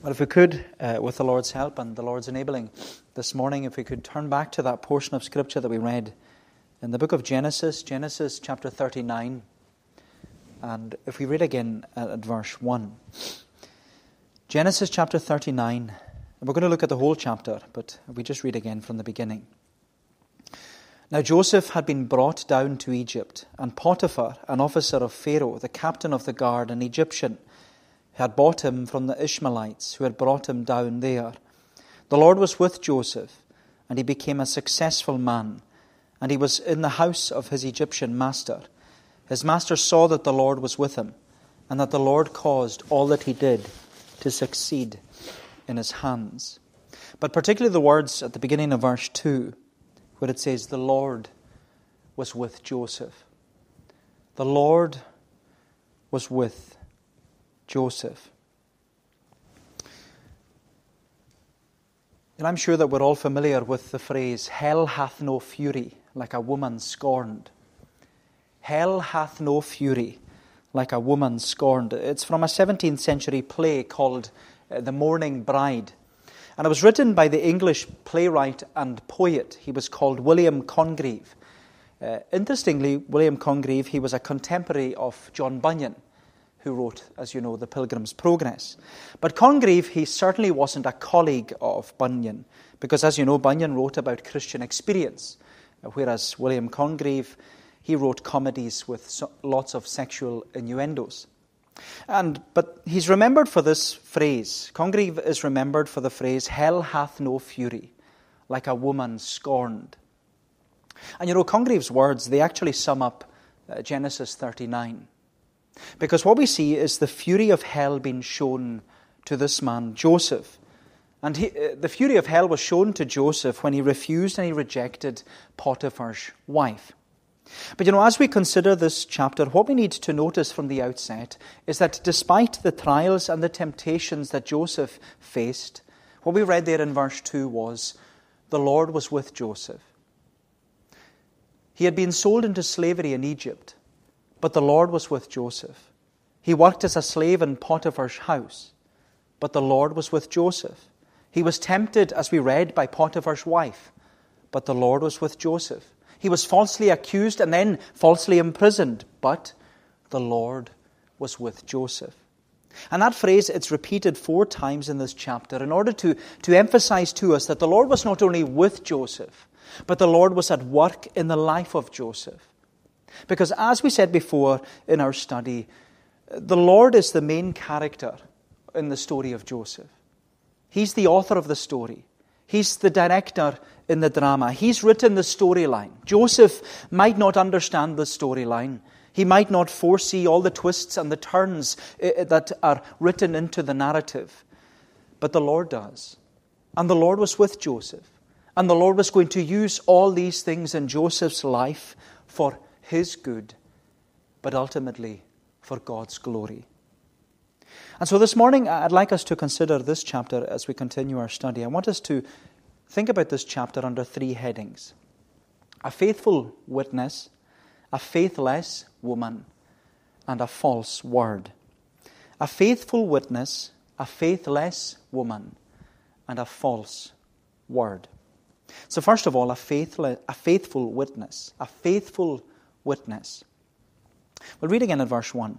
Well, if we could, uh, with the Lord's help and the Lord's enabling, this morning, if we could turn back to that portion of Scripture that we read in the book of Genesis, Genesis chapter 39, and if we read again at verse 1. Genesis chapter 39, and we're going to look at the whole chapter, but we just read again from the beginning. Now Joseph had been brought down to Egypt, and Potiphar, an officer of Pharaoh, the captain of the guard, an Egyptian, had bought him from the Ishmaelites who had brought him down there. The Lord was with Joseph, and he became a successful man, and he was in the house of his Egyptian master. His master saw that the Lord was with him, and that the Lord caused all that he did to succeed in his hands. But particularly the words at the beginning of verse 2, where it says, The Lord was with Joseph. The Lord was with Joseph. And I'm sure that we're all familiar with the phrase, Hell hath no fury like a woman scorned. Hell hath no fury like a woman scorned. It's from a 17th century play called uh, The Mourning Bride. And it was written by the English playwright and poet. He was called William Congreve. Uh, interestingly, William Congreve, he was a contemporary of John Bunyan who wrote, as you know, The Pilgrim's Progress. But Congreve, he certainly wasn't a colleague of Bunyan, because as you know, Bunyan wrote about Christian experience, whereas William Congreve, he wrote comedies with lots of sexual innuendos. And, but he's remembered for this phrase. Congreve is remembered for the phrase, Hell hath no fury, like a woman scorned. And you know, Congreve's words, they actually sum up uh, Genesis 39. Because what we see is the fury of hell being shown to this man, Joseph. And he, uh, the fury of hell was shown to Joseph when he refused and he rejected Potiphar's wife. But you know, as we consider this chapter, what we need to notice from the outset is that despite the trials and the temptations that Joseph faced, what we read there in verse 2 was the Lord was with Joseph. He had been sold into slavery in Egypt. But the Lord was with Joseph. He worked as a slave in Potiphar's house, but the Lord was with Joseph. He was tempted, as we read, by Potiphar's wife, but the Lord was with Joseph. He was falsely accused and then falsely imprisoned, but the Lord was with Joseph. And that phrase, it's repeated four times in this chapter in order to, to emphasize to us that the Lord was not only with Joseph, but the Lord was at work in the life of Joseph. Because as we said before in our study, the Lord is the main character in the story of Joseph. He's the author of the story. He's the director in the drama. He's written the storyline. Joseph might not understand the storyline. He might not foresee all the twists and the turns eh, eh, that are written into the narrative. But the Lord does. And the Lord was with Joseph. And the Lord was going to use all these things in Joseph's life for his good, but ultimately for God's glory. And so this morning, I'd like us to consider this chapter as we continue our study. I want us to think about this chapter under three headings a faithful witness, a faithless woman, and a false word. A faithful witness, a faithless woman, and a false word. So, first of all, a, faithful, a faithful witness, a faithful witness. We'll read again at verse 1.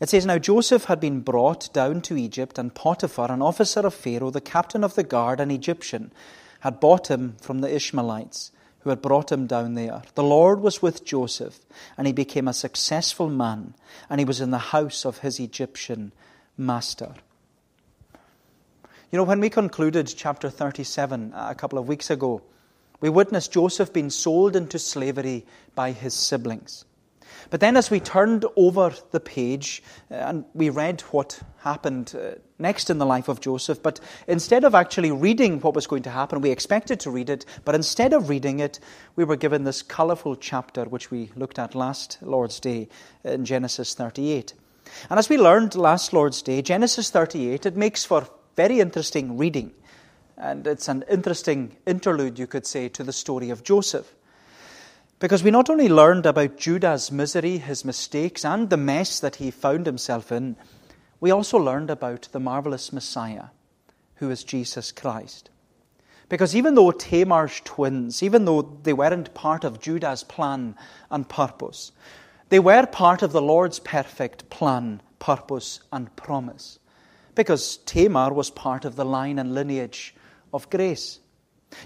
It says, Now Joseph had been brought down to Egypt, and Potiphar, an officer of Pharaoh, the captain of the guard, an Egyptian, had bought him from the Ishmaelites, who had brought him down there. The Lord was with Joseph, and he became a successful man, and he was in the house of his Egyptian master. You know, when we concluded chapter 37 uh, a couple of weeks ago, we witnessed Joseph being sold into slavery by his siblings. But then, as we turned over the page uh, and we read what happened uh, next in the life of Joseph, but instead of actually reading what was going to happen, we expected to read it, but instead of reading it, we were given this colourful chapter which we looked at last Lord's Day in Genesis 38. And as we learned last Lord's Day, Genesis 38, it makes for very interesting reading. And it's an interesting interlude, you could say, to the story of Joseph. Because we not only learned about Judah's misery, his mistakes, and the mess that he found himself in, we also learned about the marvelous Messiah, who is Jesus Christ. Because even though Tamar's twins, even though they weren't part of Judah's plan and purpose, they were part of the Lord's perfect plan, purpose, and promise. Because Tamar was part of the line and lineage of grace.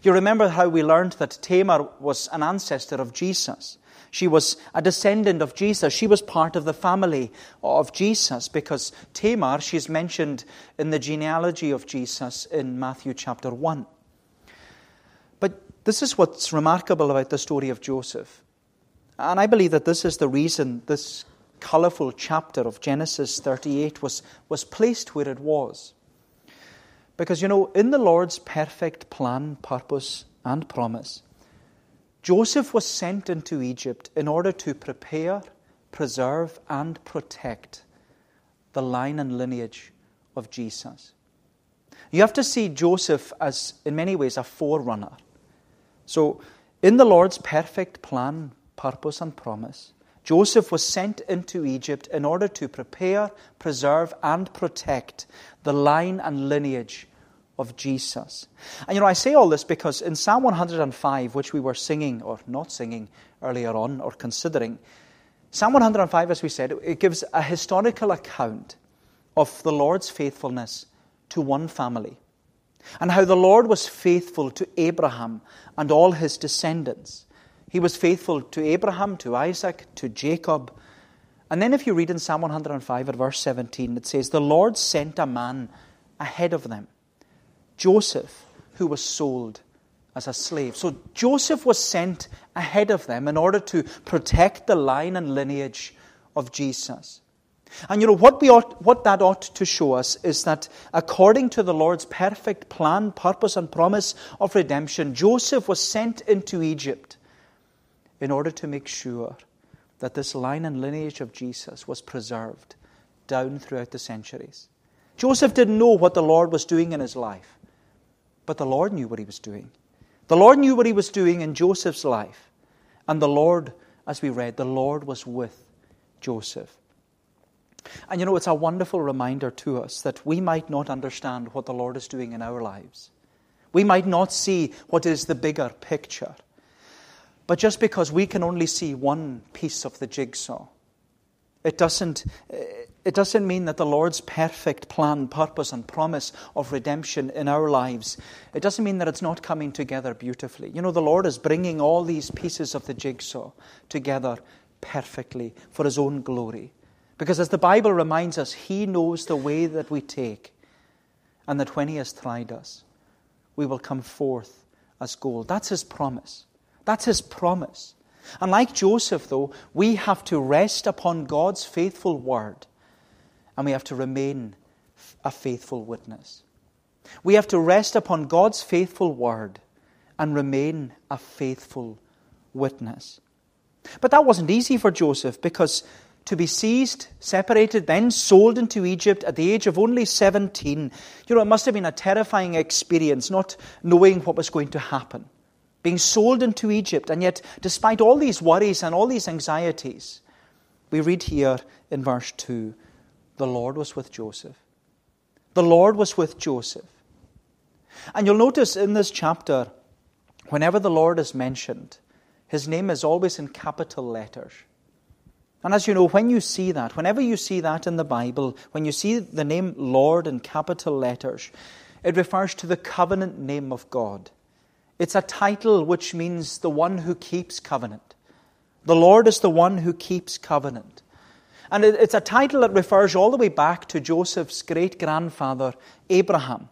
You remember how we learned that Tamar was an ancestor of Jesus. She was a descendant of Jesus. She was part of the family of Jesus because Tamar, she's mentioned in the genealogy of Jesus in Matthew chapter 1. But this is what's remarkable about the story of Joseph. And I believe that this is the reason this colourful chapter of Genesis 38 was, was placed where it was. Because, you know, in the Lord's perfect plan, purpose, and promise, Joseph was sent into Egypt in order to prepare, preserve, and protect the line and lineage of Jesus. You have to see Joseph as, in many ways, a forerunner. So, in the Lord's perfect plan, purpose, and promise, Joseph was sent into Egypt in order to prepare, preserve, and protect the line and lineage of Jesus. And you know, I say all this because in Psalm 105, which we were singing, or not singing earlier on, or considering, Psalm 105, as we said, it gives a historical account of the Lord's faithfulness to one family and how the Lord was faithful to Abraham and all his descendants. He was faithful to Abraham, to Isaac, to Jacob. And then, if you read in Psalm 105 at verse 17, it says, The Lord sent a man ahead of them Joseph, who was sold as a slave. So Joseph was sent ahead of them in order to protect the line and lineage of Jesus. And you know, what, we ought, what that ought to show us is that according to the Lord's perfect plan, purpose, and promise of redemption, Joseph was sent into Egypt in order to make sure that this line and lineage of Jesus was preserved down throughout the centuries. Joseph didn't know what the Lord was doing in his life. But the Lord knew what he was doing. The Lord knew what he was doing in Joseph's life. And the Lord, as we read, the Lord was with Joseph. And you know, it's a wonderful reminder to us that we might not understand what the Lord is doing in our lives. We might not see what is the bigger picture. But just because we can only see one piece of the jigsaw, it doesn't, it doesn't mean that the Lord's perfect plan, purpose, and promise of redemption in our lives, it doesn't mean that it's not coming together beautifully. You know, the Lord is bringing all these pieces of the jigsaw together perfectly for His own glory. Because as the Bible reminds us, He knows the way that we take, and that when He has tried us, we will come forth as gold. That's His promise. That's His promise. And like Joseph, though, we have to rest upon God's faithful word and we have to remain a faithful witness. We have to rest upon God's faithful word and remain a faithful witness. But that wasn't easy for Joseph because to be seized, separated, then sold into Egypt at the age of only 17, you know, it must have been a terrifying experience not knowing what was going to happen. Being sold into Egypt, and yet, despite all these worries and all these anxieties, we read here in verse 2 the Lord was with Joseph. The Lord was with Joseph. And you'll notice in this chapter, whenever the Lord is mentioned, his name is always in capital letters. And as you know, when you see that, whenever you see that in the Bible, when you see the name Lord in capital letters, it refers to the covenant name of God. It's a title which means the one who keeps covenant. The Lord is the one who keeps covenant. And it's a title that refers all the way back to Joseph's great grandfather, Abraham,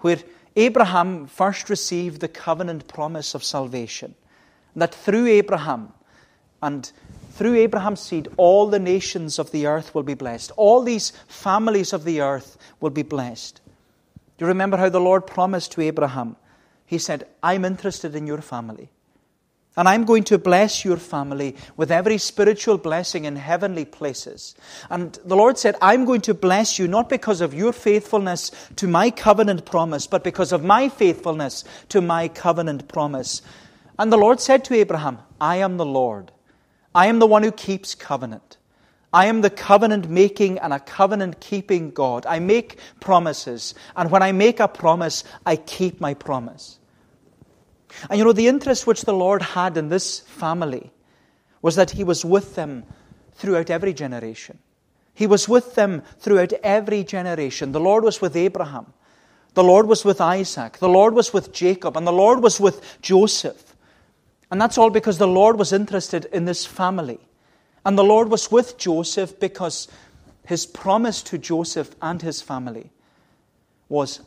where Abraham first received the covenant promise of salvation. That through Abraham and through Abraham's seed, all the nations of the earth will be blessed. All these families of the earth will be blessed. Do you remember how the Lord promised to Abraham? He said, I'm interested in your family. And I'm going to bless your family with every spiritual blessing in heavenly places. And the Lord said, I'm going to bless you not because of your faithfulness to my covenant promise, but because of my faithfulness to my covenant promise. And the Lord said to Abraham, I am the Lord. I am the one who keeps covenant. I am the covenant making and a covenant keeping God. I make promises, and when I make a promise, I keep my promise. And you know, the interest which the Lord had in this family was that He was with them throughout every generation. He was with them throughout every generation. The Lord was with Abraham. The Lord was with Isaac. The Lord was with Jacob. And the Lord was with Joseph. And that's all because the Lord was interested in this family. And the Lord was with Joseph because his promise to Joseph and his family was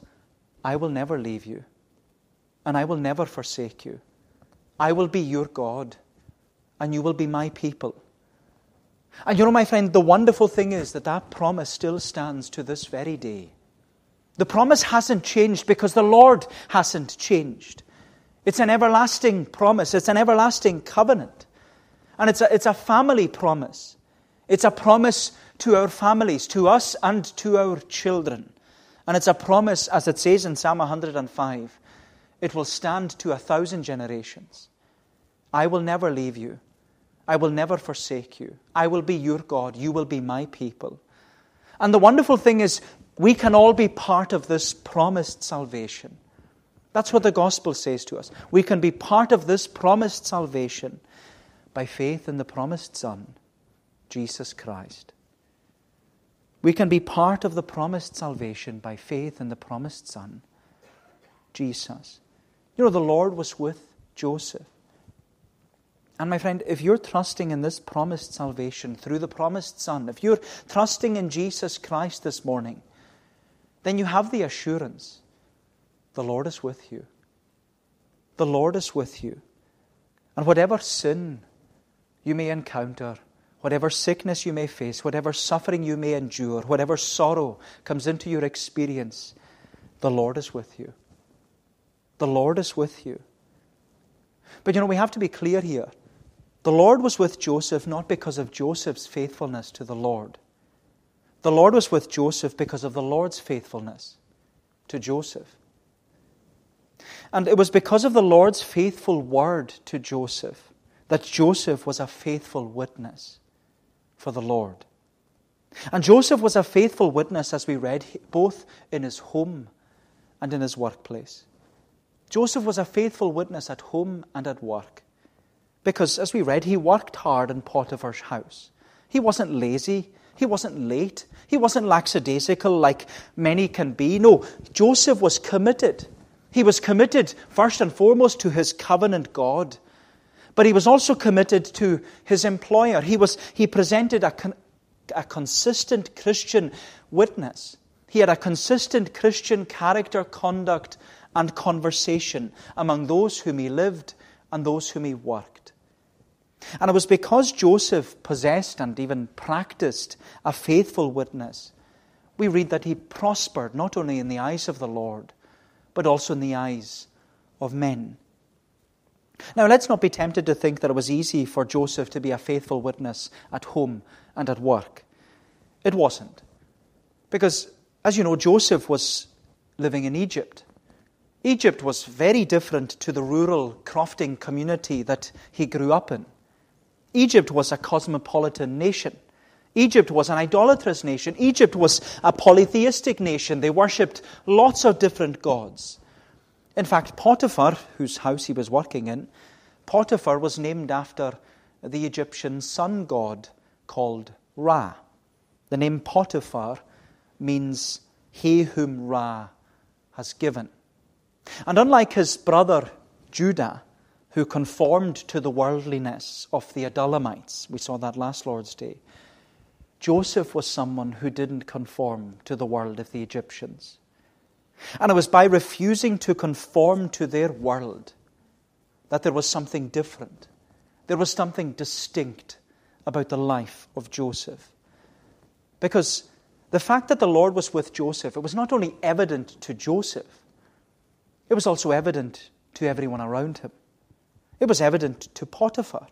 I will never leave you, and I will never forsake you. I will be your God, and you will be my people. And you know, my friend, the wonderful thing is that that promise still stands to this very day. The promise hasn't changed because the Lord hasn't changed. It's an everlasting promise, it's an everlasting covenant. And it's a, it's a family promise. It's a promise to our families, to us, and to our children. And it's a promise, as it says in Psalm 105, it will stand to a thousand generations. I will never leave you. I will never forsake you. I will be your God. You will be my people. And the wonderful thing is, we can all be part of this promised salvation. That's what the gospel says to us. We can be part of this promised salvation by faith in the promised Son, Jesus Christ. We can be part of the promised salvation by faith in the promised Son, Jesus. You know, the Lord was with Joseph. And my friend, if you're trusting in this promised salvation through the promised Son, if you're trusting in Jesus Christ this morning, then you have the assurance the Lord is with you. The Lord is with you. And whatever sin you may encounter, whatever sickness you may face, whatever suffering you may endure, whatever sorrow comes into your experience, the Lord is with you. The Lord is with you. But you know, we have to be clear here. The Lord was with Joseph not because of Joseph's faithfulness to the Lord. The Lord was with Joseph because of the Lord's faithfulness to Joseph. And it was because of the Lord's faithful word to Joseph that Joseph was a faithful witness for the Lord. And Joseph was a faithful witness, as we read, both in his home and in his workplace. Joseph was a faithful witness at home and at work. Because, as we read, he worked hard in Potiphar's house. He wasn't lazy. He wasn't late. He wasn't lackadaisical like many can be. No, Joseph was committed. He was committed, first and foremost, to his covenant God but he was also committed to his employer. He, was, he presented a, con, a consistent Christian witness. He had a consistent Christian character, conduct, and conversation among those whom he lived and those whom he worked. And it was because Joseph possessed and even practiced a faithful witness, we read that he prospered not only in the eyes of the Lord, but also in the eyes of men. Now, let's not be tempted to think that it was easy for Joseph to be a faithful witness at home and at work. It wasn't. Because, as you know, Joseph was living in Egypt. Egypt was very different to the rural crofting community that he grew up in. Egypt was a cosmopolitan nation. Egypt was an idolatrous nation. Egypt was a polytheistic nation. They worshipped lots of different gods. In fact, Potiphar, whose house he was working in, Potiphar was named after the Egyptian sun god called Ra. The name Potiphar means he whom Ra has given. And unlike his brother Judah, who conformed to the worldliness of the Adullamites, we saw that last Lord's Day, Joseph was someone who didn't conform to the world of the Egyptians. And it was by refusing to conform to their world that there was something different. There was something distinct about the life of Joseph. Because the fact that the Lord was with Joseph, it was not only evident to Joseph, it was also evident to everyone around him. It was evident to Potiphar.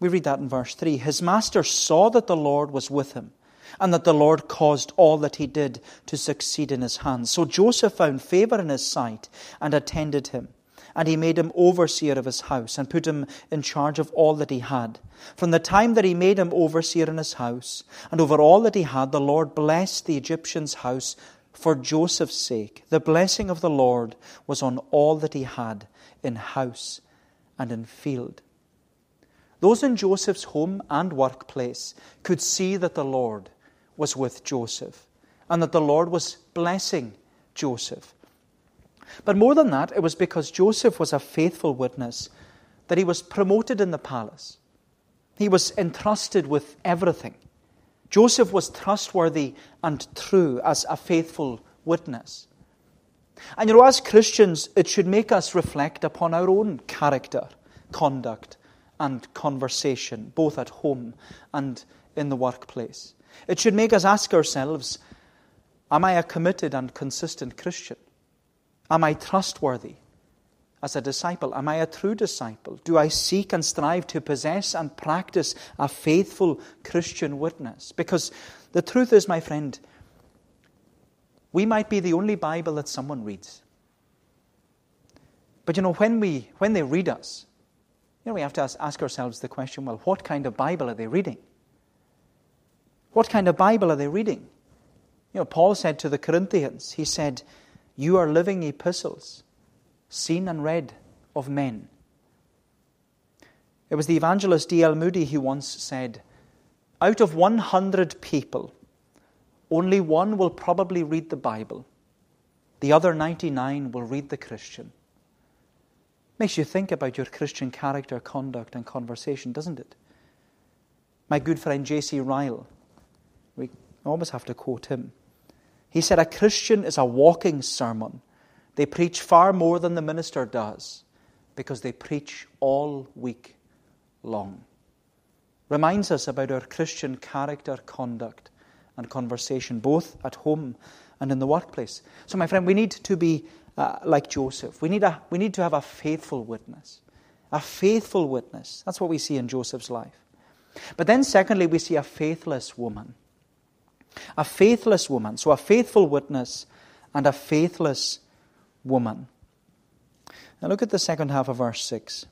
We read that in verse 3. His master saw that the Lord was with him and that the Lord caused all that he did to succeed in his hands. So Joseph found favor in his sight and attended him. and he made him overseer of his house and put him in charge of all that he had. From the time that he made him overseer in his house and over all that he had, the Lord blessed the Egyptian's house for Joseph's sake. The blessing of the Lord was on all that he had in house and in field. Those in Joseph's home and workplace could see that the Lord was with Joseph and that the Lord was blessing Joseph. But more than that, it was because Joseph was a faithful witness that he was promoted in the palace. He was entrusted with everything. Joseph was trustworthy and true as a faithful witness. And you know, as Christians, it should make us reflect upon our own character, conduct, and conversation, both at home and in the workplace. It should make us ask ourselves Am I a committed and consistent Christian? Am I trustworthy as a disciple? Am I a true disciple? Do I seek and strive to possess and practice a faithful Christian witness? Because the truth is, my friend, we might be the only Bible that someone reads. But you know, when, we, when they read us, you know, we have to ask ourselves the question well, what kind of Bible are they reading? What kind of Bible are they reading? You know, Paul said to the Corinthians, he said, You are living epistles, seen and read of men. It was the evangelist D.L. Moody who once said, Out of 100 people, only one will probably read the Bible. The other 99 will read the Christian. Makes you think about your Christian character, conduct, and conversation, doesn't it? My good friend J.C. Ryle, we always have to quote him. He said, A Christian is a walking sermon. They preach far more than the minister does because they preach all week long. Reminds us about our Christian character, conduct, and conversation, both at home and in the workplace. So, my friend, we need to be uh, like Joseph. We need, a, we need to have a faithful witness. A faithful witness. That's what we see in Joseph's life. But then, secondly, we see a faithless woman. A faithless woman. So, a faithful witness and a faithless woman. Now, look at the second half of verse 6.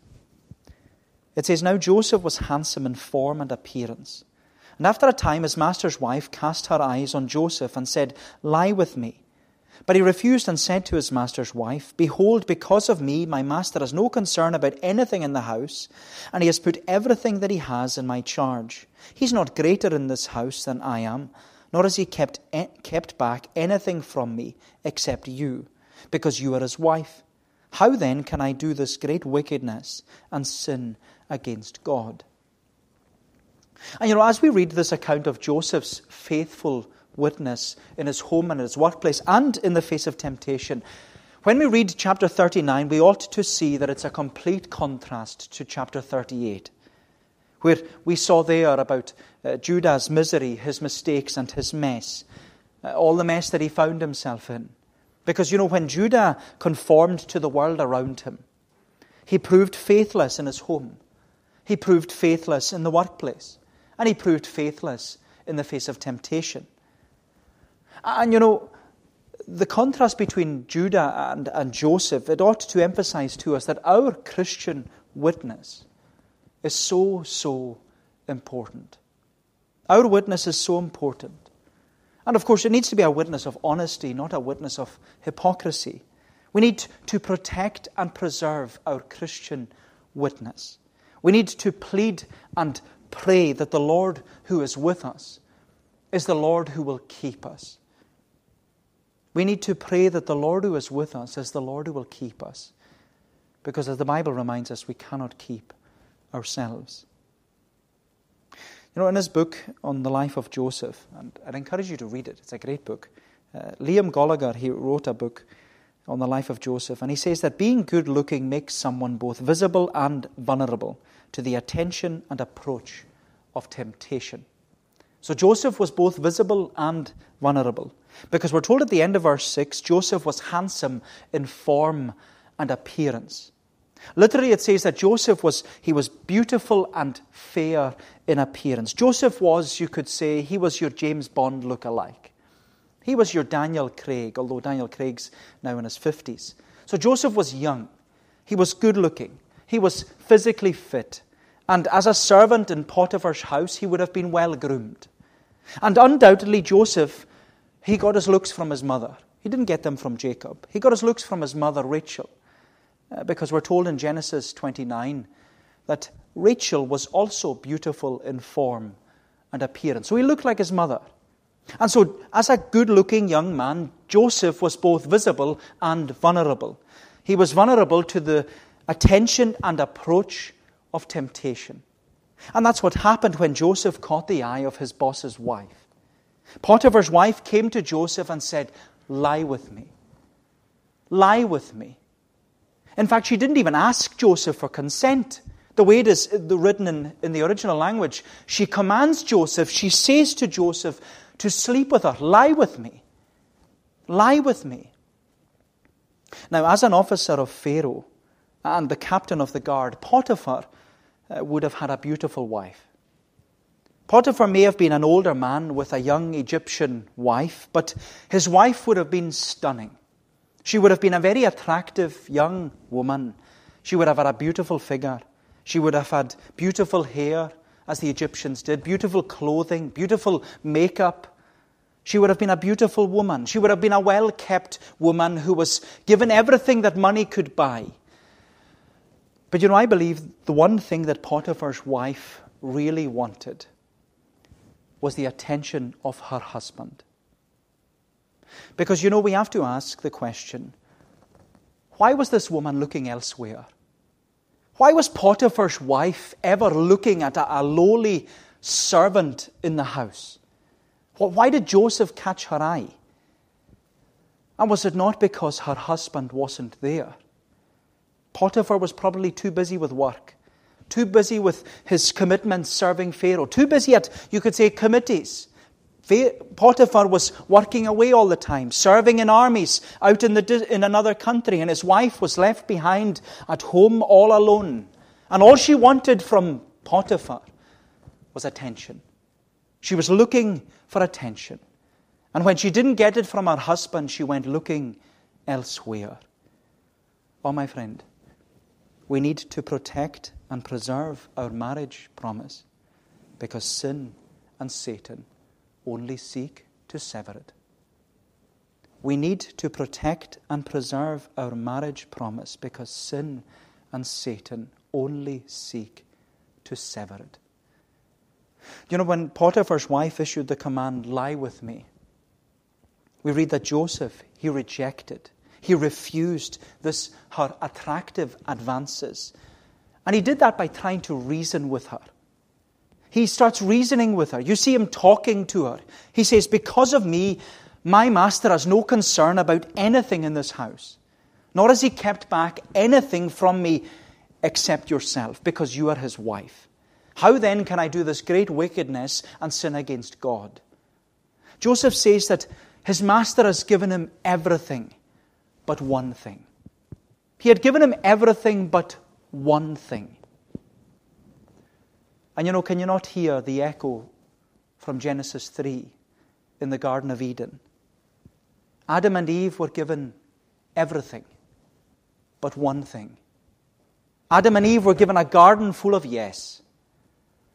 It says, Now Joseph was handsome in form and appearance. And after a time, his master's wife cast her eyes on Joseph and said, Lie with me. But he refused and said to his master's wife, Behold, because of me, my master has no concern about anything in the house, and he has put everything that he has in my charge. He's not greater in this house than I am nor has he kept, eh, kept back anything from me except you, because you are his wife. How then can I do this great wickedness and sin against God? And you know, as we read this account of Joseph's faithful witness in his home and his workplace and in the face of temptation, when we read chapter 39, we ought to see that it's a complete contrast to chapter 38 where we saw there about uh, Judah's misery, his mistakes, and his mess, uh, all the mess that he found himself in. Because, you know, when Judah conformed to the world around him, he proved faithless in his home, he proved faithless in the workplace, and he proved faithless in the face of temptation. And, you know, the contrast between Judah and, and Joseph, it ought to emphasize to us that our Christian witness is so, so important. Our witness is so important. And of course, it needs to be a witness of honesty, not a witness of hypocrisy. We need to protect and preserve our Christian witness. We need to plead and pray that the Lord who is with us is the Lord who will keep us. We need to pray that the Lord who is with us is the Lord who will keep us. Because as the Bible reminds us, we cannot keep ourselves. You know, in his book on the life of Joseph, and I'd encourage you to read it, it's a great book. Uh, Liam Goligher, he wrote a book on the life of Joseph, and he says that being good looking makes someone both visible and vulnerable to the attention and approach of temptation. So Joseph was both visible and vulnerable. Because we're told at the end of verse 6 Joseph was handsome in form and appearance. Literally, it says that Joseph was, he was beautiful and fair in appearance. Joseph was, you could say, he was your James Bond look-alike. He was your Daniel Craig, although Daniel Craig's now in his 50s. So Joseph was young. He was good looking. He was physically fit. And as a servant in Potiphar's house, he would have been well groomed. And undoubtedly, Joseph, he got his looks from his mother. He didn't get them from Jacob. He got his looks from his mother, Rachel. Uh, because we're told in Genesis 29 that Rachel was also beautiful in form and appearance. So he looked like his mother. And so, as a good looking young man, Joseph was both visible and vulnerable. He was vulnerable to the attention and approach of temptation. And that's what happened when Joseph caught the eye of his boss's wife. Potiphar's wife came to Joseph and said, Lie with me. Lie with me. In fact, she didn't even ask Joseph for consent. The way it is written in, in the original language, she commands Joseph, she says to Joseph to sleep with her, lie with me. Lie with me. Now, as an officer of Pharaoh and the captain of the guard, Potiphar uh, would have had a beautiful wife. Potiphar may have been an older man with a young Egyptian wife, but his wife would have been stunning. She would have been a very attractive young woman. She would have had a beautiful figure. She would have had beautiful hair, as the Egyptians did, beautiful clothing, beautiful makeup. She would have been a beautiful woman. She would have been a well kept woman who was given everything that money could buy. But you know, I believe the one thing that Potiphar's wife really wanted was the attention of her husband. Because you know, we have to ask the question why was this woman looking elsewhere? Why was Potiphar's wife ever looking at a, a lowly servant in the house? Why did Joseph catch her eye? And was it not because her husband wasn't there? Potiphar was probably too busy with work, too busy with his commitments serving Pharaoh, too busy at, you could say, committees, Potiphar was working away all the time, serving in armies out in, the, in another country, and his wife was left behind at home all alone. And all she wanted from Potiphar was attention. She was looking for attention. And when she didn't get it from her husband, she went looking elsewhere. Oh, my friend, we need to protect and preserve our marriage promise because sin and Satan only seek to sever it. We need to protect and preserve our marriage promise because sin and Satan only seek to sever it. You know, when Potiphar's wife issued the command, Lie with me, we read that Joseph, he rejected, he refused this, her attractive advances. And he did that by trying to reason with her. He starts reasoning with her. You see him talking to her. He says, Because of me, my master has no concern about anything in this house, nor has he kept back anything from me except yourself, because you are his wife. How then can I do this great wickedness and sin against God? Joseph says that his master has given him everything but one thing. He had given him everything but one thing. And you know, can you not hear the echo from Genesis 3 in the Garden of Eden? Adam and Eve were given everything but one thing. Adam and Eve were given a garden full of yes,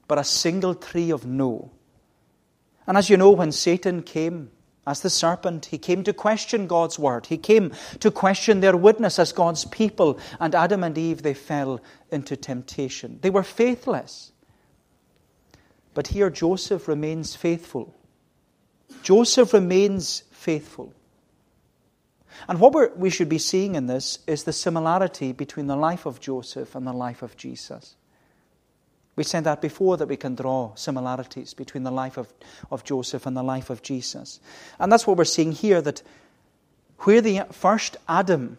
but a single tree of no. And as you know, when Satan came as the serpent, he came to question God's word. He came to question their witness as God's people. And Adam and Eve, they fell into temptation. They were faithless. But here Joseph remains faithful. Joseph remains faithful. And what we should be seeing in this is the similarity between the life of Joseph and the life of Jesus. We said that before that we can draw similarities between the life of, of Joseph and the life of Jesus. And that's what we're seeing here that where the first Adam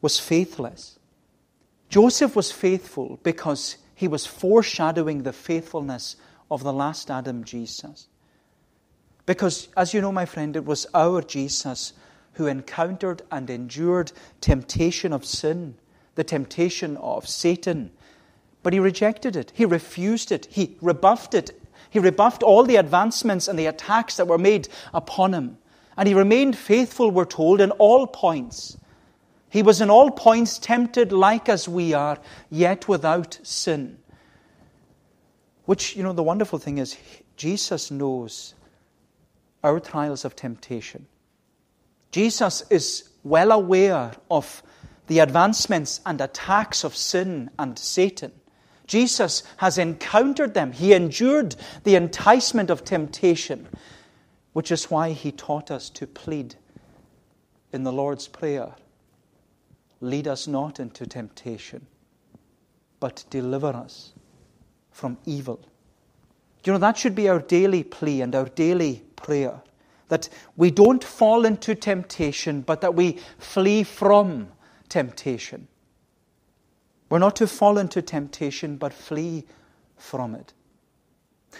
was faithless, Joseph was faithful because he was foreshadowing the faithfulness of the last Adam, Jesus. Because, as you know, my friend, it was our Jesus who encountered and endured temptation of sin, the temptation of Satan. But he rejected it. He refused it. He rebuffed it. He rebuffed all the advancements and the attacks that were made upon him. And he remained faithful, we're told, in all points. He was in all points tempted like as we are, yet without sin. Which, you know, the wonderful thing is, Jesus knows our trials of temptation. Jesus is well aware of the advancements and attacks of sin and Satan. Jesus has encountered them. He endured the enticement of temptation, which is why he taught us to plead in the Lord's Prayer Lead us not into temptation, but deliver us from evil. You know, that should be our daily plea and our daily prayer. That we don't fall into temptation, but that we flee from temptation. We're not to fall into temptation, but flee from it.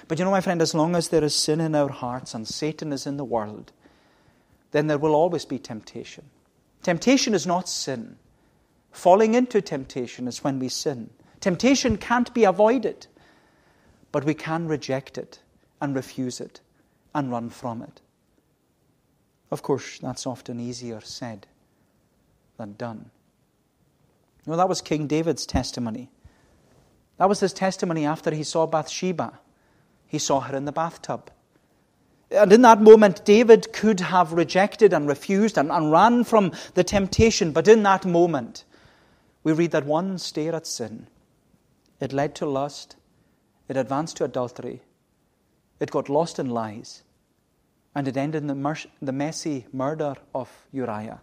But you know, my friend, as long as there is sin in our hearts and Satan is in the world, then there will always be temptation. Temptation is not sin. Falling into temptation is when we sin. Temptation can't be avoided, but we can reject it and refuse it and run from it. Of course, that's often easier said than done. You know, that was King David's testimony. That was his testimony after he saw Bathsheba. He saw her in the bathtub. And in that moment, David could have rejected and refused and, and ran from the temptation. But in that moment, we read that one stare at sin, it led to lust, it advanced to adultery, it got lost in lies, and it ended in the, mer- the messy murder of Uriah.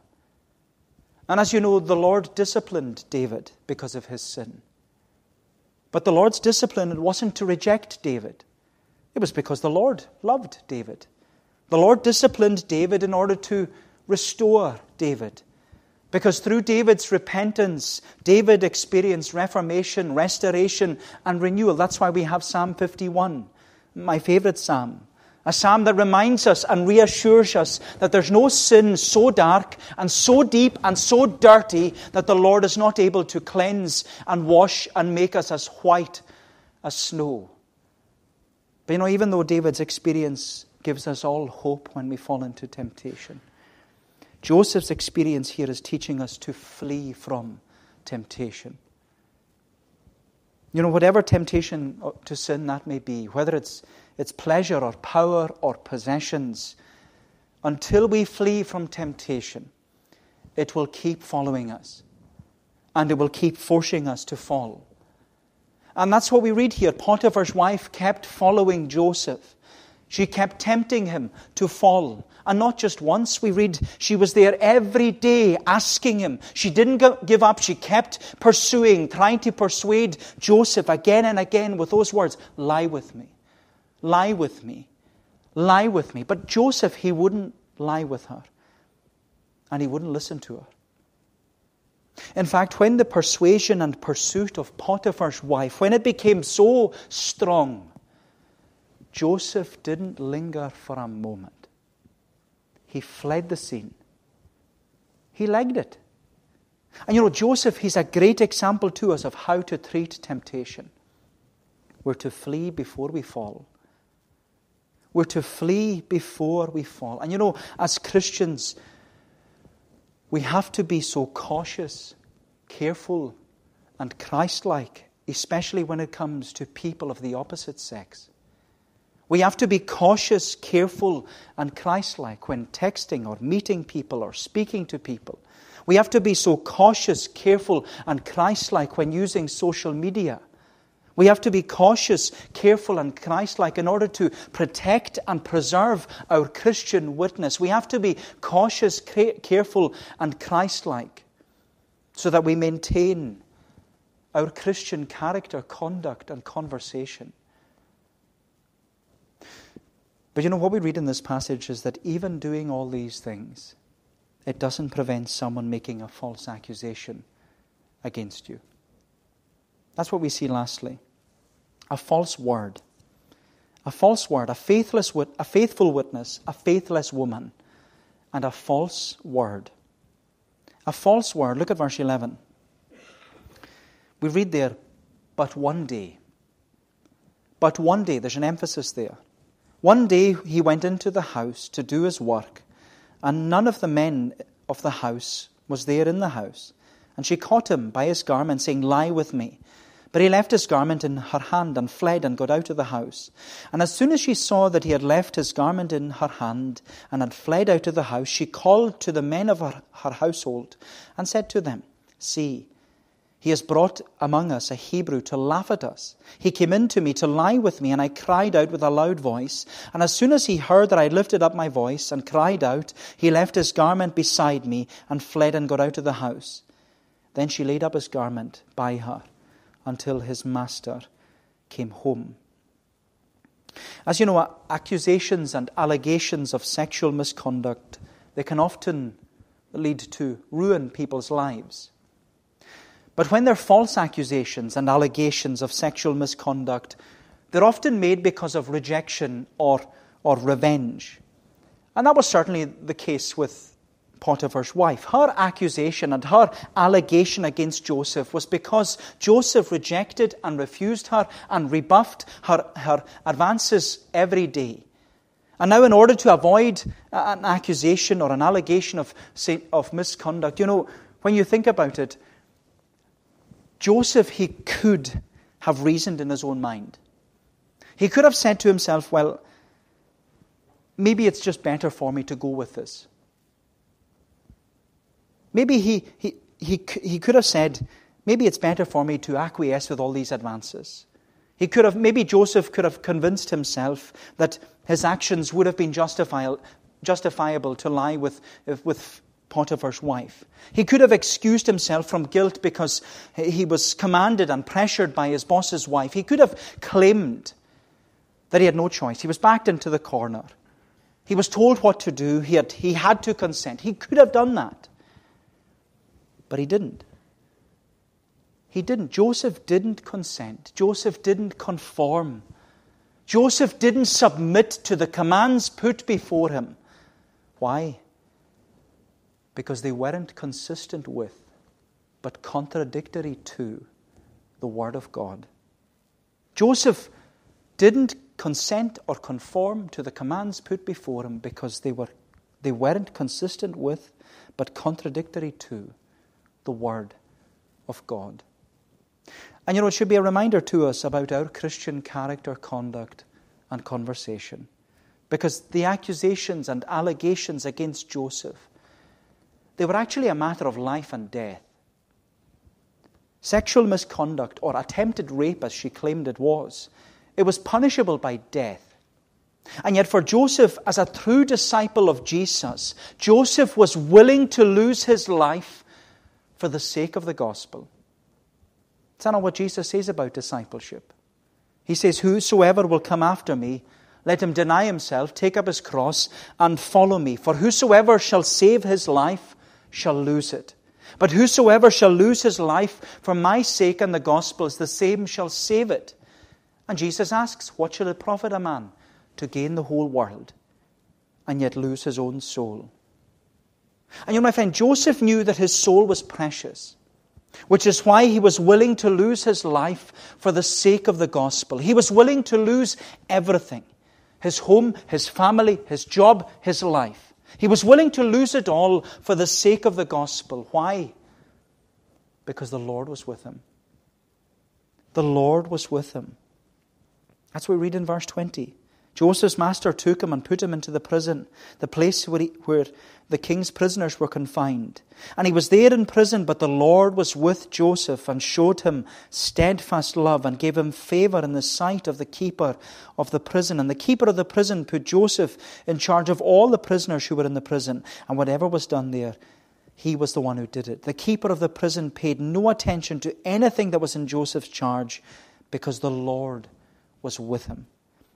And as you know, the Lord disciplined David because of his sin. But the Lord's discipline wasn't to reject David. It was because the Lord loved David. The Lord disciplined David in order to restore David. Because through David's repentance, David experienced reformation, restoration, and renewal. That's why we have Psalm 51, my favorite psalm. A psalm that reminds us and reassures us that there's no sin so dark and so deep and so dirty that the Lord is not able to cleanse and wash and make us as white as snow. But you know, even though David's experience gives us all hope when we fall into temptation, Joseph's experience here is teaching us to flee from temptation. You know, whatever temptation uh, to sin that may be, whether it's its pleasure or power or possessions, until we flee from temptation, it will keep following us and it will keep forcing us to fall. And that's what we read here. Potiphar's wife kept following Joseph. She kept tempting him to fall. And not just once, we read she was there every day asking him. She didn't give up. She kept pursuing, trying to persuade Joseph again and again with those words Lie with me. Lie with me. Lie with me. But Joseph, he wouldn't lie with her. And he wouldn't listen to her. In fact, when the persuasion and pursuit of Potiphar's wife, when it became so strong, Joseph didn't linger for a moment. He fled the scene. He legged it. And you know, Joseph, he's a great example to us of how to treat temptation. We're to flee before we fall. We're to flee before we fall. And you know, as Christians, we have to be so cautious, careful, and Christ like, especially when it comes to people of the opposite sex. We have to be cautious, careful, and Christ like when texting or meeting people or speaking to people. We have to be so cautious, careful, and Christ like when using social media. We have to be cautious, careful, and Christ like in order to protect and preserve our Christian witness. We have to be cautious, careful, and Christ like so that we maintain our Christian character, conduct, and conversation. But you know what we read in this passage is that even doing all these things, it doesn't prevent someone making a false accusation against you. That's what we see lastly a false word. A false word, a, faithless, a faithful witness, a faithless woman, and a false word. A false word. Look at verse 11. We read there, but one day. But one day, there's an emphasis there. One day he went into the house to do his work, and none of the men of the house was there in the house, and she caught him by his garment, saying, Lie with me. But he left his garment in her hand and fled and got out of the house. And as soon as she saw that he had left his garment in her hand and had fled out of the house, she called to the men of her, her household and said to them, See, he has brought among us a Hebrew to laugh at us. He came in to me to lie with me, and I cried out with a loud voice. And as soon as he heard that I lifted up my voice and cried out, he left his garment beside me and fled and got out of the house. Then she laid up his garment by her until his master came home. As you know, accusations and allegations of sexual misconduct, they can often lead to ruin people's lives. But when they're false accusations and allegations of sexual misconduct, they're often made because of rejection or, or revenge. And that was certainly the case with Potiphar's wife. Her accusation and her allegation against Joseph was because Joseph rejected and refused her and rebuffed her, her advances every day. And now, in order to avoid an accusation or an allegation of, of misconduct, you know, when you think about it, Joseph, he could have reasoned in his own mind. He could have said to himself, Well, maybe it's just better for me to go with this. Maybe he, he, he, he could have said, Maybe it's better for me to acquiesce with all these advances. He could have, maybe Joseph could have convinced himself that his actions would have been justifiable, justifiable to lie with, with Potiphar's wife. He could have excused himself from guilt because he was commanded and pressured by his boss's wife. He could have claimed that he had no choice. He was backed into the corner. He was told what to do. He had, he had to consent. He could have done that. But he didn't. He didn't. Joseph didn't consent. Joseph didn't conform. Joseph didn't submit to the commands put before him. Why? Because they weren't consistent with, but contradictory to, the Word of God. Joseph didn't consent or conform to the commands put before him because they, were, they weren't consistent with, but contradictory to, the Word of God. And you know, it should be a reminder to us about our Christian character, conduct, and conversation. Because the accusations and allegations against Joseph they were actually a matter of life and death. Sexual misconduct, or attempted rape as she claimed it was, it was punishable by death. And yet, for Joseph, as a true disciple of Jesus, Joseph was willing to lose his life for the sake of the gospel. That not what Jesus says about discipleship? He says, Whosoever will come after me, let him deny himself, take up his cross, and follow me. For whosoever shall save his life shall lose it. But whosoever shall lose his life for my sake and the gospel's, the same shall save it. And Jesus asks, What shall it profit a man to gain the whole world and yet lose his own soul? And you know, my friend, Joseph knew that his soul was precious, which is why he was willing to lose his life for the sake of the gospel. He was willing to lose everything his home, his family, his job, his life. He was willing to lose it all for the sake of the gospel. Why? Because the Lord was with him. The Lord was with him. That's what we read in verse 20. Joseph's master took him and put him into the prison, the place where, he, where the king's prisoners were confined. And he was there in prison, but the Lord was with Joseph and showed him steadfast love and gave him favor in the sight of the keeper of the prison. And the keeper of the prison put Joseph in charge of all the prisoners who were in the prison. And whatever was done there, he was the one who did it. The keeper of the prison paid no attention to anything that was in Joseph's charge because the Lord was with him.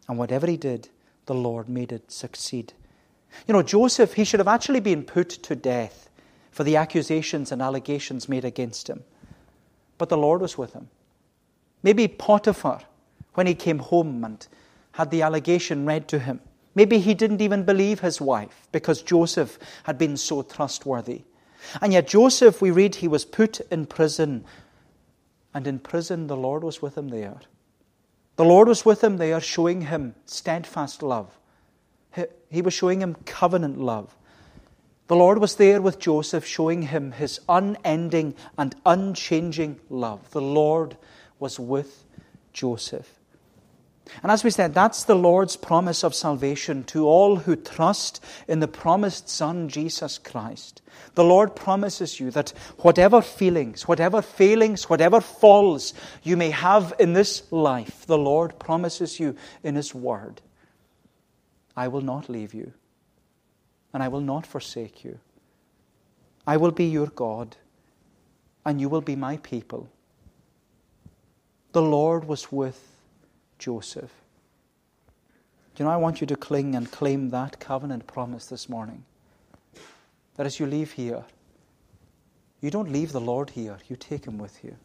And whatever he did, the Lord made it succeed. You know, Joseph, he should have actually been put to death for the accusations and allegations made against him. But the Lord was with him. Maybe Potiphar, when he came home and had the allegation read to him, maybe he didn't even believe his wife because Joseph had been so trustworthy. And yet, Joseph, we read, he was put in prison. And in prison, the Lord was with him there. The Lord was with him there, showing him steadfast love. He was showing him covenant love. The Lord was there with Joseph, showing him his unending and unchanging love. The Lord was with Joseph. And as we said, that's the Lord's promise of salvation to all who trust in the promised Son, Jesus Christ. The Lord promises you that whatever feelings, whatever failings, whatever falls you may have in this life, the Lord promises you in His Word I will not leave you, and I will not forsake you. I will be your God, and you will be my people. The Lord was with Joseph. Do you know, I want you to cling and claim that covenant promise this morning. That as you leave here, you don't leave the Lord here, you take him with you.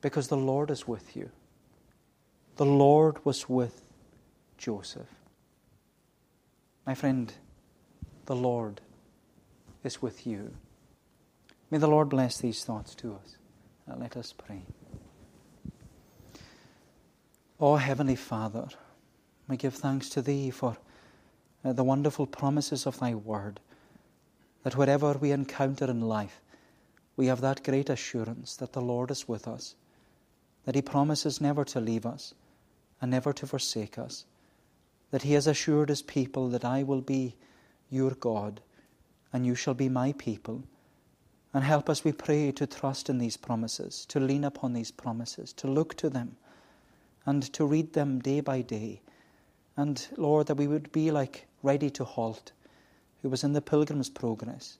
Because the Lord is with you. The Lord was with Joseph. My friend, the Lord is with you. May the Lord bless these thoughts to us. Now let us pray. Oh, Heavenly Father, we give thanks to Thee for uh, the wonderful promises of Thy Word, that whatever we encounter in life, we have that great assurance that the Lord is with us, that He promises never to leave us and never to forsake us, that He has assured His people that I will be your God and you shall be my people. And help us, we pray, to trust in these promises, to lean upon these promises, to look to them and to read them day by day. And Lord, that we would be like ready to halt, who was in the pilgrim's progress,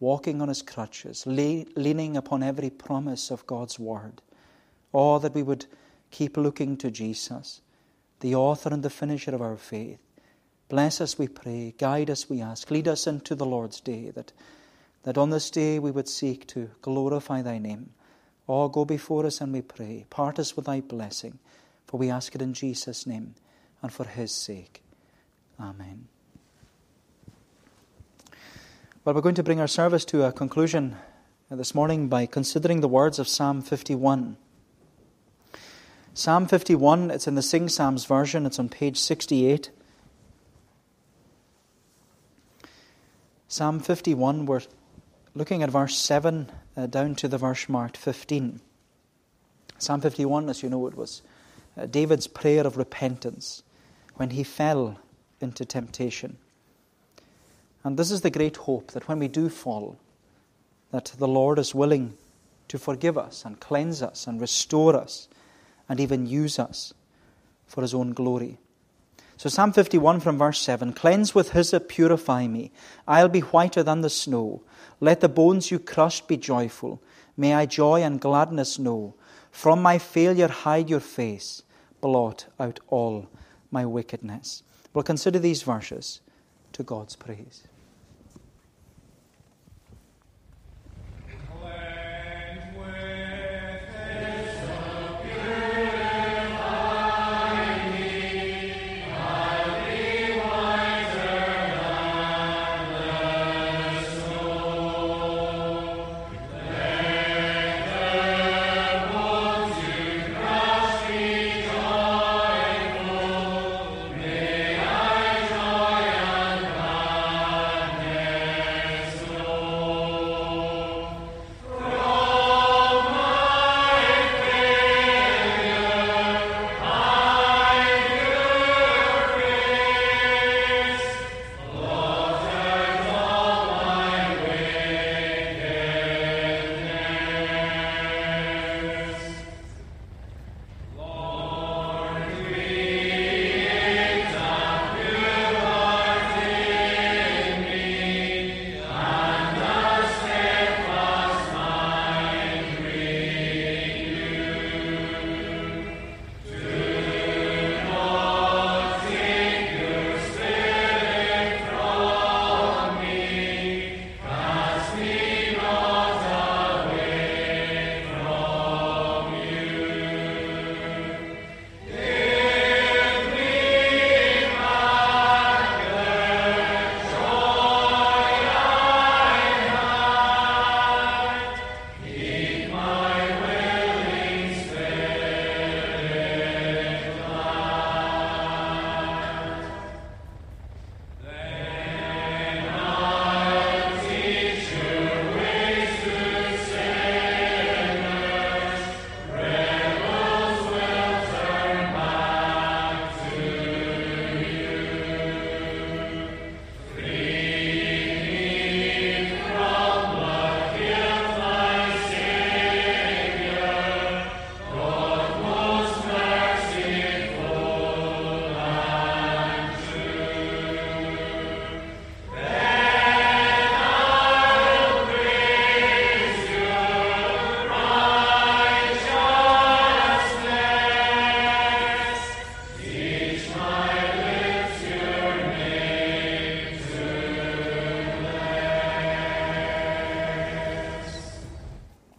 walking on his crutches, lay, leaning upon every promise of God's word. Oh, that we would keep looking to Jesus, the author and the finisher of our faith. Bless us, we pray. Guide us, we ask. Lead us into the Lord's day, that, that on this day we would seek to glorify thy name. Oh, go before us and we pray. Part us with thy blessing. For we ask it in Jesus' name and for his sake. Amen. Well, we're going to bring our service to a conclusion this morning by considering the words of Psalm 51. Psalm 51, it's in the Sing Psalms version, it's on page 68. Psalm 51, we're looking at verse 7 uh, down to the verse marked 15. Psalm 51, as you know, it was Uh, David's prayer of repentance when he fell into temptation. And this is the great hope that when we do fall, that the Lord is willing to forgive us and cleanse us and restore us and even use us for his own glory. So, Psalm 51 from verse 7 Cleanse with hyssop, purify me. I'll be whiter than the snow. Let the bones you crushed be joyful. May I joy and gladness know. From my failure, hide your face, blot out all my wickedness. We'll consider these verses to God's praise.